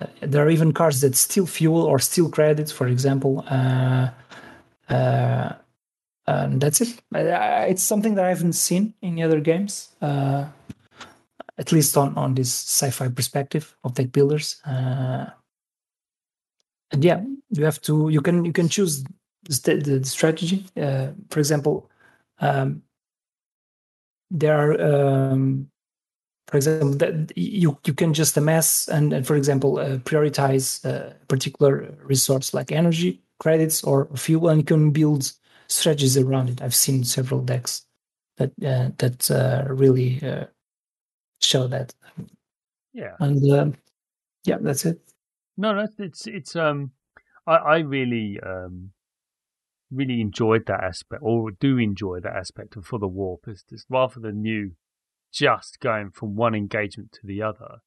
uh, there are even cards that steal fuel or steal credits, for example. Uh, uh, and that's it. It's something that I haven't seen in the other games, uh, at least on on this sci-fi perspective of deck builders. And yeah, you have to. You can you can choose the, the strategy. For example, um, there are. Um, for example, that you you can just amass and, and for example, uh, prioritize a particular resource like energy, credits, or fuel, and you can build strategies around it. I've seen several decks that uh, that uh, really uh, show that, Yeah. and um yeah, that's it. No, no, it's it's um, I I really um, really enjoyed that aspect, or do enjoy that aspect of for the warp. Is just rather than you just going from one engagement to the other,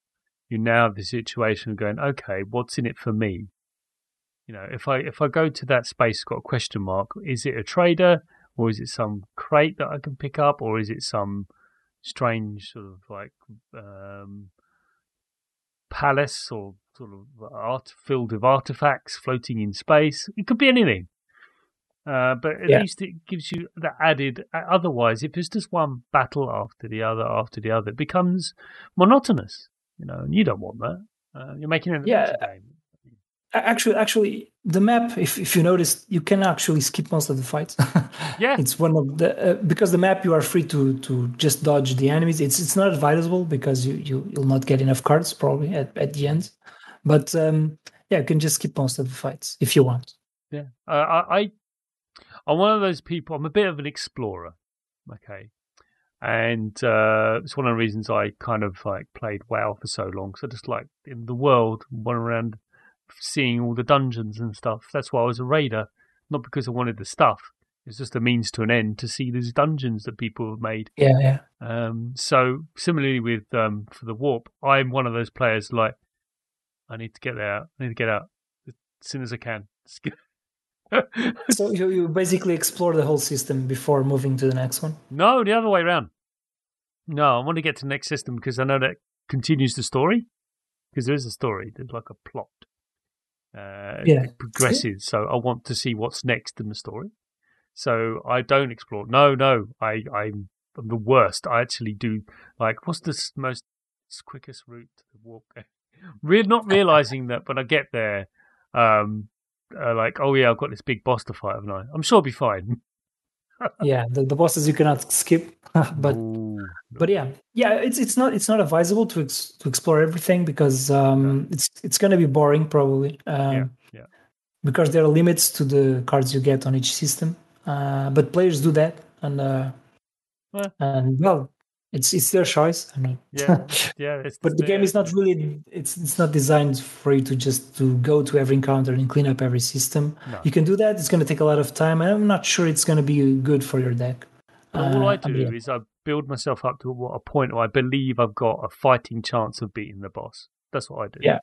you now have the situation of going, okay, what's in it for me? You know, if I if I go to that space, got a question mark. Is it a trader, or is it some crate that I can pick up, or is it some strange sort of like um, palace or sort of art filled with artifacts floating in space. It could be anything. Uh, but at Yeah. least it gives you that added. uh, Otherwise, if it's just one battle after the other after the other, it becomes monotonous. You know, and you don't want that. Uh, you're making an Yeah. game. actually actually the map if, if you notice you can actually skip most of the fights yeah it's one of the uh, because the map you are free to to just dodge the enemies it's it's not advisable because you, you you'll not get enough cards probably at, at the end but um yeah you can just skip most of the fights if you want yeah uh, I i'm one of those people i'm a bit of an explorer okay and uh, it's one of the reasons I kind of like played WoW for so long. So just like in the world, went around seeing all the dungeons and stuff. That's why I was a raider, not because I wanted the stuff. It's just a means to an end to see these dungeons that people have made. Yeah, yeah. Um, so similarly with um, for the warp, I'm one of those players like I need to get there. I need to get out as soon as I can. So you, you basically explore the whole system before moving to the next one? No, the other way around. No, I want to get to the next system because I know that continues the story. Because there is a story, there's like a plot. Uh, yeah. It progresses. So I want to see what's next in the story. So I don't explore. No, no, I, I'm, I'm the worst. I actually do like what's the most quickest route to walk? Re- not realizing that when I get there, um, uh, like oh yeah, I've got this big boss to fight, haven't I? I'm sure I'll be fine. yeah, the, the bosses you cannot skip, but Ooh. but yeah, yeah, it's it's not it's not advisable to ex- to explore everything because um, No. it's it's gonna be boring probably. Um, Yeah, yeah. Because there are limits to the cards you get on each system, uh, but players do that, and uh, Well. and well, it's it's their choice. I mean, Yeah, yeah. But the game is not really it's it's not designed for you to just to go to every encounter and clean up every system. No. You can do that. It's going to take a lot of time, and I'm not sure it's going to be good for your deck. All I Uh, do yeah. is I build myself up to what a point where I believe I've got a fighting chance of beating the boss. That's what I do. Yeah.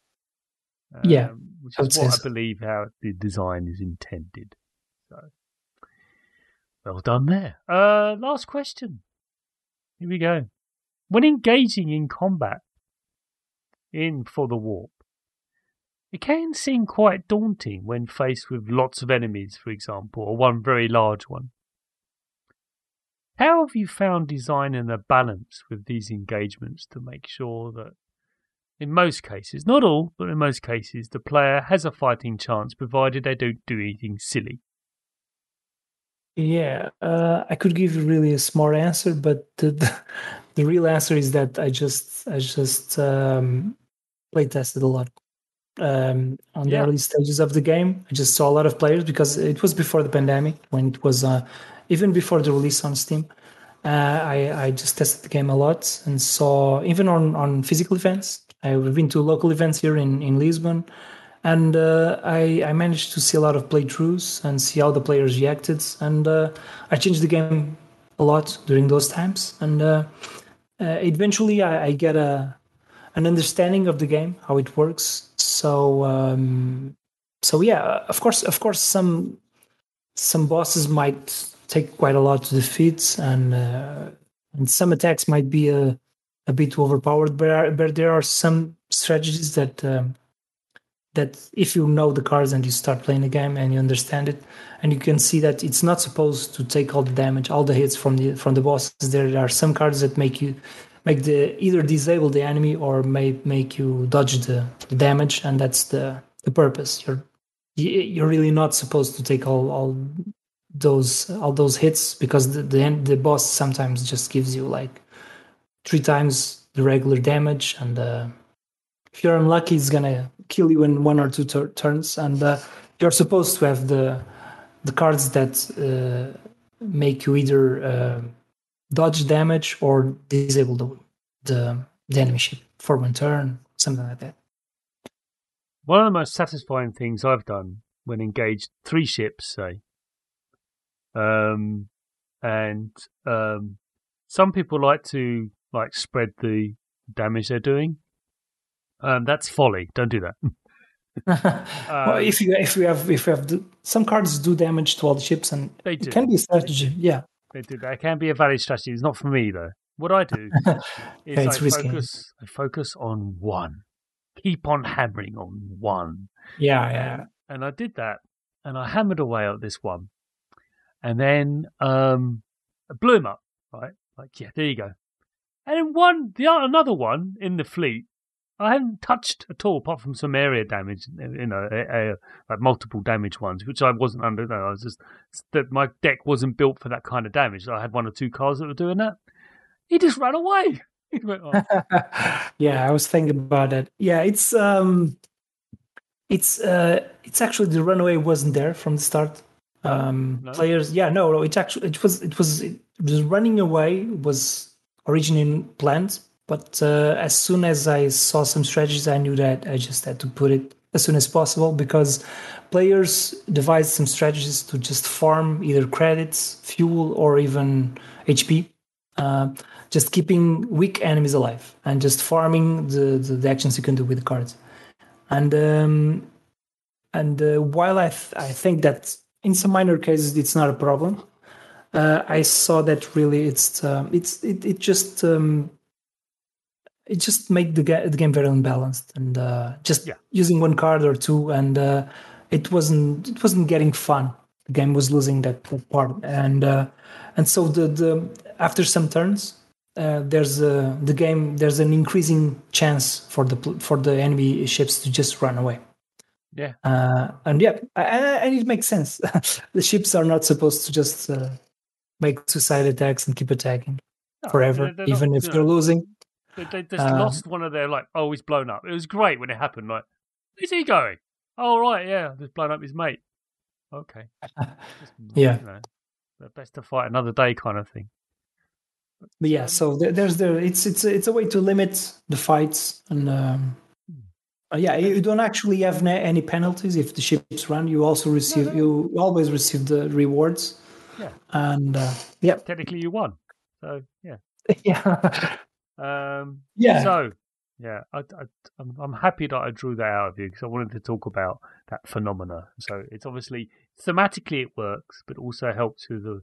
Yeah, Um, which I is what I believe how the design is intended. So, well done there. Uh, last question. Here we go. When engaging in combat in For the Warp, it can seem quite daunting when faced with lots of enemies, for example, or one very large one. How have you found designing a balance with these engagements to make sure that, in most cases, not all, but in most cases, the player has a fighting chance provided they don't do anything silly? Yeah, uh, I could give you really a smart answer, but the, the the real answer is that I just I just um, play tested a lot um, on Yeah. the early stages of the game. I just saw a lot of players because it was before the pandemic when it was uh, even before the release on Steam. Uh, I I just tested the game a lot and saw even on on physical events. I've been to local events here in in Lisbon, and uh, I, I managed to see a lot of playthroughs and see how the players reacted. And uh, i changed the game a lot during those times. And uh, uh, eventually I, I get a an understanding of the game how it works. So um, so yeah of course of course some some bosses might take quite a lot to defeat and uh, and some attacks might be a, a bit overpowered. But, are, but there are some strategies that um, that if you know the cards and you start playing the game and you understand it and you can see that it's not supposed to take all the damage all the hits from the from the bosses. There are some cards that make you make the either disable the enemy or may make you dodge the, the damage and that's the the purpose. You're you- you're really not supposed to take all all those all those hits because the the, end, the boss sometimes just gives you like three times the regular damage and uh, if you're unlucky, it's gonna kill you in one or two tur- turns, and uh, you're supposed to have the the cards that uh, make you either uh, dodge damage or disable the, the the enemy ship for one turn, something like that. One of the most satisfying things I've done when engaged three ships, say, um, and um, some people like to like spread the damage they're doing. Um, that's folly. Don't do that. well, if you if you have if we have the, some cards do damage to all the ships, and They do. it can be a strategy. Yeah, They do that. Can be a valid strategy. It's not for me though. What I do is Yeah, I risky. focus. I focus on one. Keep on hammering on one. yeah, yeah. and I did that, and I hammered away at this one, and then um, I blew him up. Right, like yeah, there you go. And then one, the another one in the fleet, I hadn't touched at all, apart from some area damage, you know, like multiple damage ones, which I wasn't under. No, I was just that my deck wasn't built for that kind of damage. I had one or two cards that were doing that. He just ran away. Went, oh. yeah, I was thinking about it. Yeah, it's um, it's uh, it's actually the runaway wasn't there from the start. Um, No? Players, yeah, no, no, it actually it was it was it was running away was originally planned, but uh, as soon as I saw some strategies, I knew that I just had to put it as soon as possible because players devised some strategies to just farm either credits, fuel, or even HP. Uh, just keeping weak enemies alive and just farming the, the, the actions you can do with the cards. And um, and uh, while I th- I think that in some minor cases it's not a problem, uh, I saw that really it's um, it's it, it just um, it just made the, ga- the game very unbalanced and uh, just Yeah. using one card or two and uh, it wasn't it wasn't getting fun. The game was losing that, part and uh, and so the the after some turns uh, there's a, the game there's an increasing chance for the for the enemy ships to just run away. Yeah. Uh, and yeah, and, it makes sense. the ships are not supposed to just uh, make suicide attacks and keep attacking No, forever, they're not, even if they're losing. They, they just Uh, lost one of their like, oh, he's blown up. It was great when it happened. Like, where's he going? Oh, right, yeah, just blown up his mate. Okay, Just, Yeah. you know, the best to fight another day kind of thing. But yeah, so there, there's the it's it's a- it's a way to limit the fights and. Um, uh, yeah, you don't actually have any penalties if the ships run. You also receive, you always receive the rewards. Yeah. And uh, yeah, Technically, you won. So yeah, yeah, um, yeah. So, yeah, I, I, I'm, I'm happy that I drew that out of you because I wanted to talk about that phenomena. So it's obviously thematically it works, but also helps with the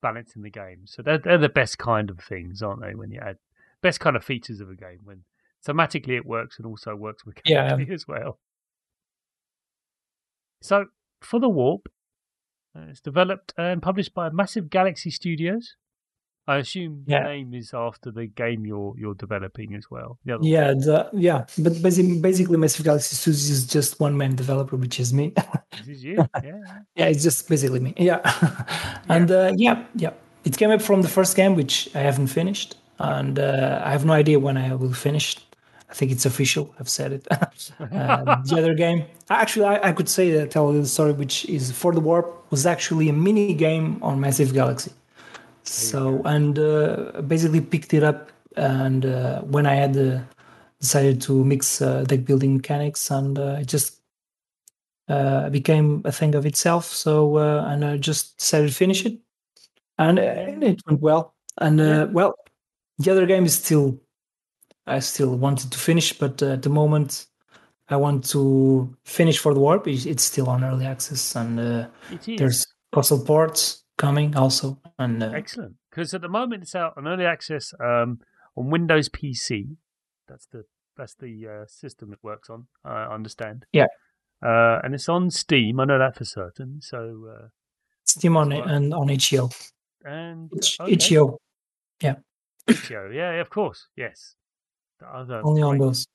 balance in the game. So they're, they're the best kind of things, aren't they? When you add best kind of features of a game when thematically it works and also works Yeah. mechanically as well. So for the Warp, uh, it's developed and published by Massive Galaxy Studios. I assume Yeah. the name is after the game you're you're developing as well. The. Yeah, the, yeah, but basically, basically, Massive Galaxy Studios is just one man developer, which is me. This is you. Yeah. yeah, it's just basically me. Yeah, and uh, yeah, yeah, it came up from the first game, which I haven't finished, and uh, I have no idea when I will finish. I think it's official. I've said it. uh, the other game, actually, I, I could say that tell a little story, which is for the warp was actually a mini game on Massive Galaxy. So and uh, basically picked it up, and uh, when I had uh, decided to mix uh, deck building mechanics, and uh, it just uh, became a thing of itself. So uh, and I just decided to finish it, and, uh, and it went well. And uh, well, the other game is still, I still wanted to finish, but at the moment, I want to finish for the warp. It's it's still on early access, and uh, there's coastal ports coming also, and uh, Excellent. Because at the moment it's out on early access um, on Windows PC. That's the that's the uh, system it works on. I understand. Yeah. Uh, and it's on Steam. I know that for certain. So uh, Steam on it and on itch.io. and okay. itch.io yeah. Itch.io. Yeah, of course. Yes. The other only on great- those.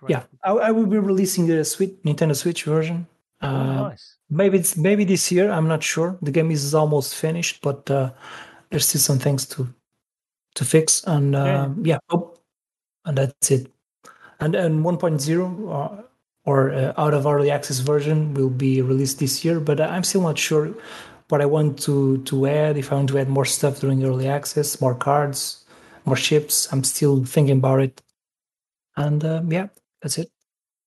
great- Yeah, I, I will be releasing the Switch Nintendo Switch version. Oh, Uh, nice. maybe it's maybe this year. I'm not sure. The game is almost finished, but uh, there's still some things to to fix. And Yeah. um, yeah, oh, and that's it. And and 1.0 uh, or uh, out of early access version will be released this year. But I'm still not sure what I want to to add. If I want to add more stuff during early access, more cards, more ships. I'm still thinking about it. And um, yeah, that's it.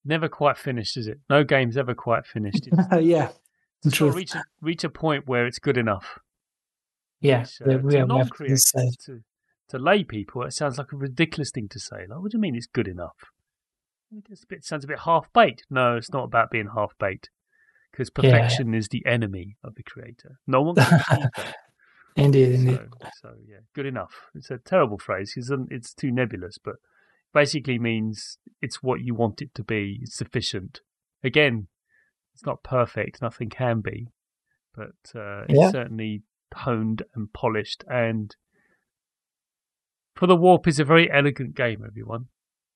Never quite finished, is it? No game's ever quite finished. Yeah, it's got to reach a, reach a point where it's good enough. Yeah, Which, we, uh, to to non-creators, to, to lay people, it sounds like a ridiculous thing to say. Like, what do you mean it's good enough? It a bit, sounds a bit half baked. No, it's not about being half baked. Because Yeah. perfection is the enemy of the creator. No one can achieve that. Indeed, indeed. So, so, yeah, good enough. It's a terrible phrase because it's too nebulous, but basically means it's what you want it to be. It's sufficient. Again, it's not perfect. Nothing can be, but uh, it's certainly honed and polished. And for the warp is a very elegant game. Everyone,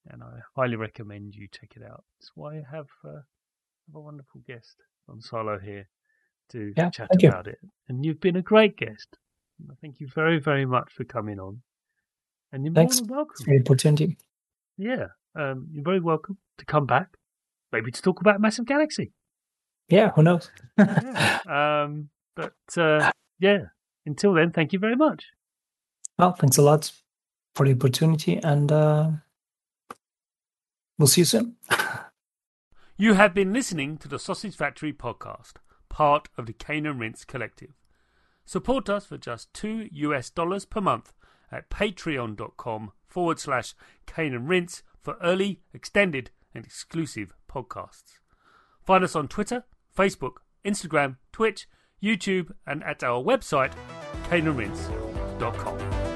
and I highly recommend you check it out. That's why I have, uh, have a wonderful guest on Silo here to Yeah, chat thank you. about it. And you've been a great guest. Thank you very, very much for coming on. And you're Thanks. more than welcome. for the opportunity. Yeah, um, you're very welcome to come back, maybe to talk about Massive Galaxy. Yeah, who knows? Yeah. um, but uh, yeah, until then, thank you very much. well, thanks a lot for the opportunity, and uh, we'll see you soon. You have been listening to the Sausage Factory podcast, part of the Cane and Rinse Collective. Support us for just two US dollars per month at patreon.com forward slash Cane and Rinse for early, extended, and exclusive podcasts. Find us on Twitter, Facebook, Instagram, Twitch, YouTube, and at our website, caneandrinse.com.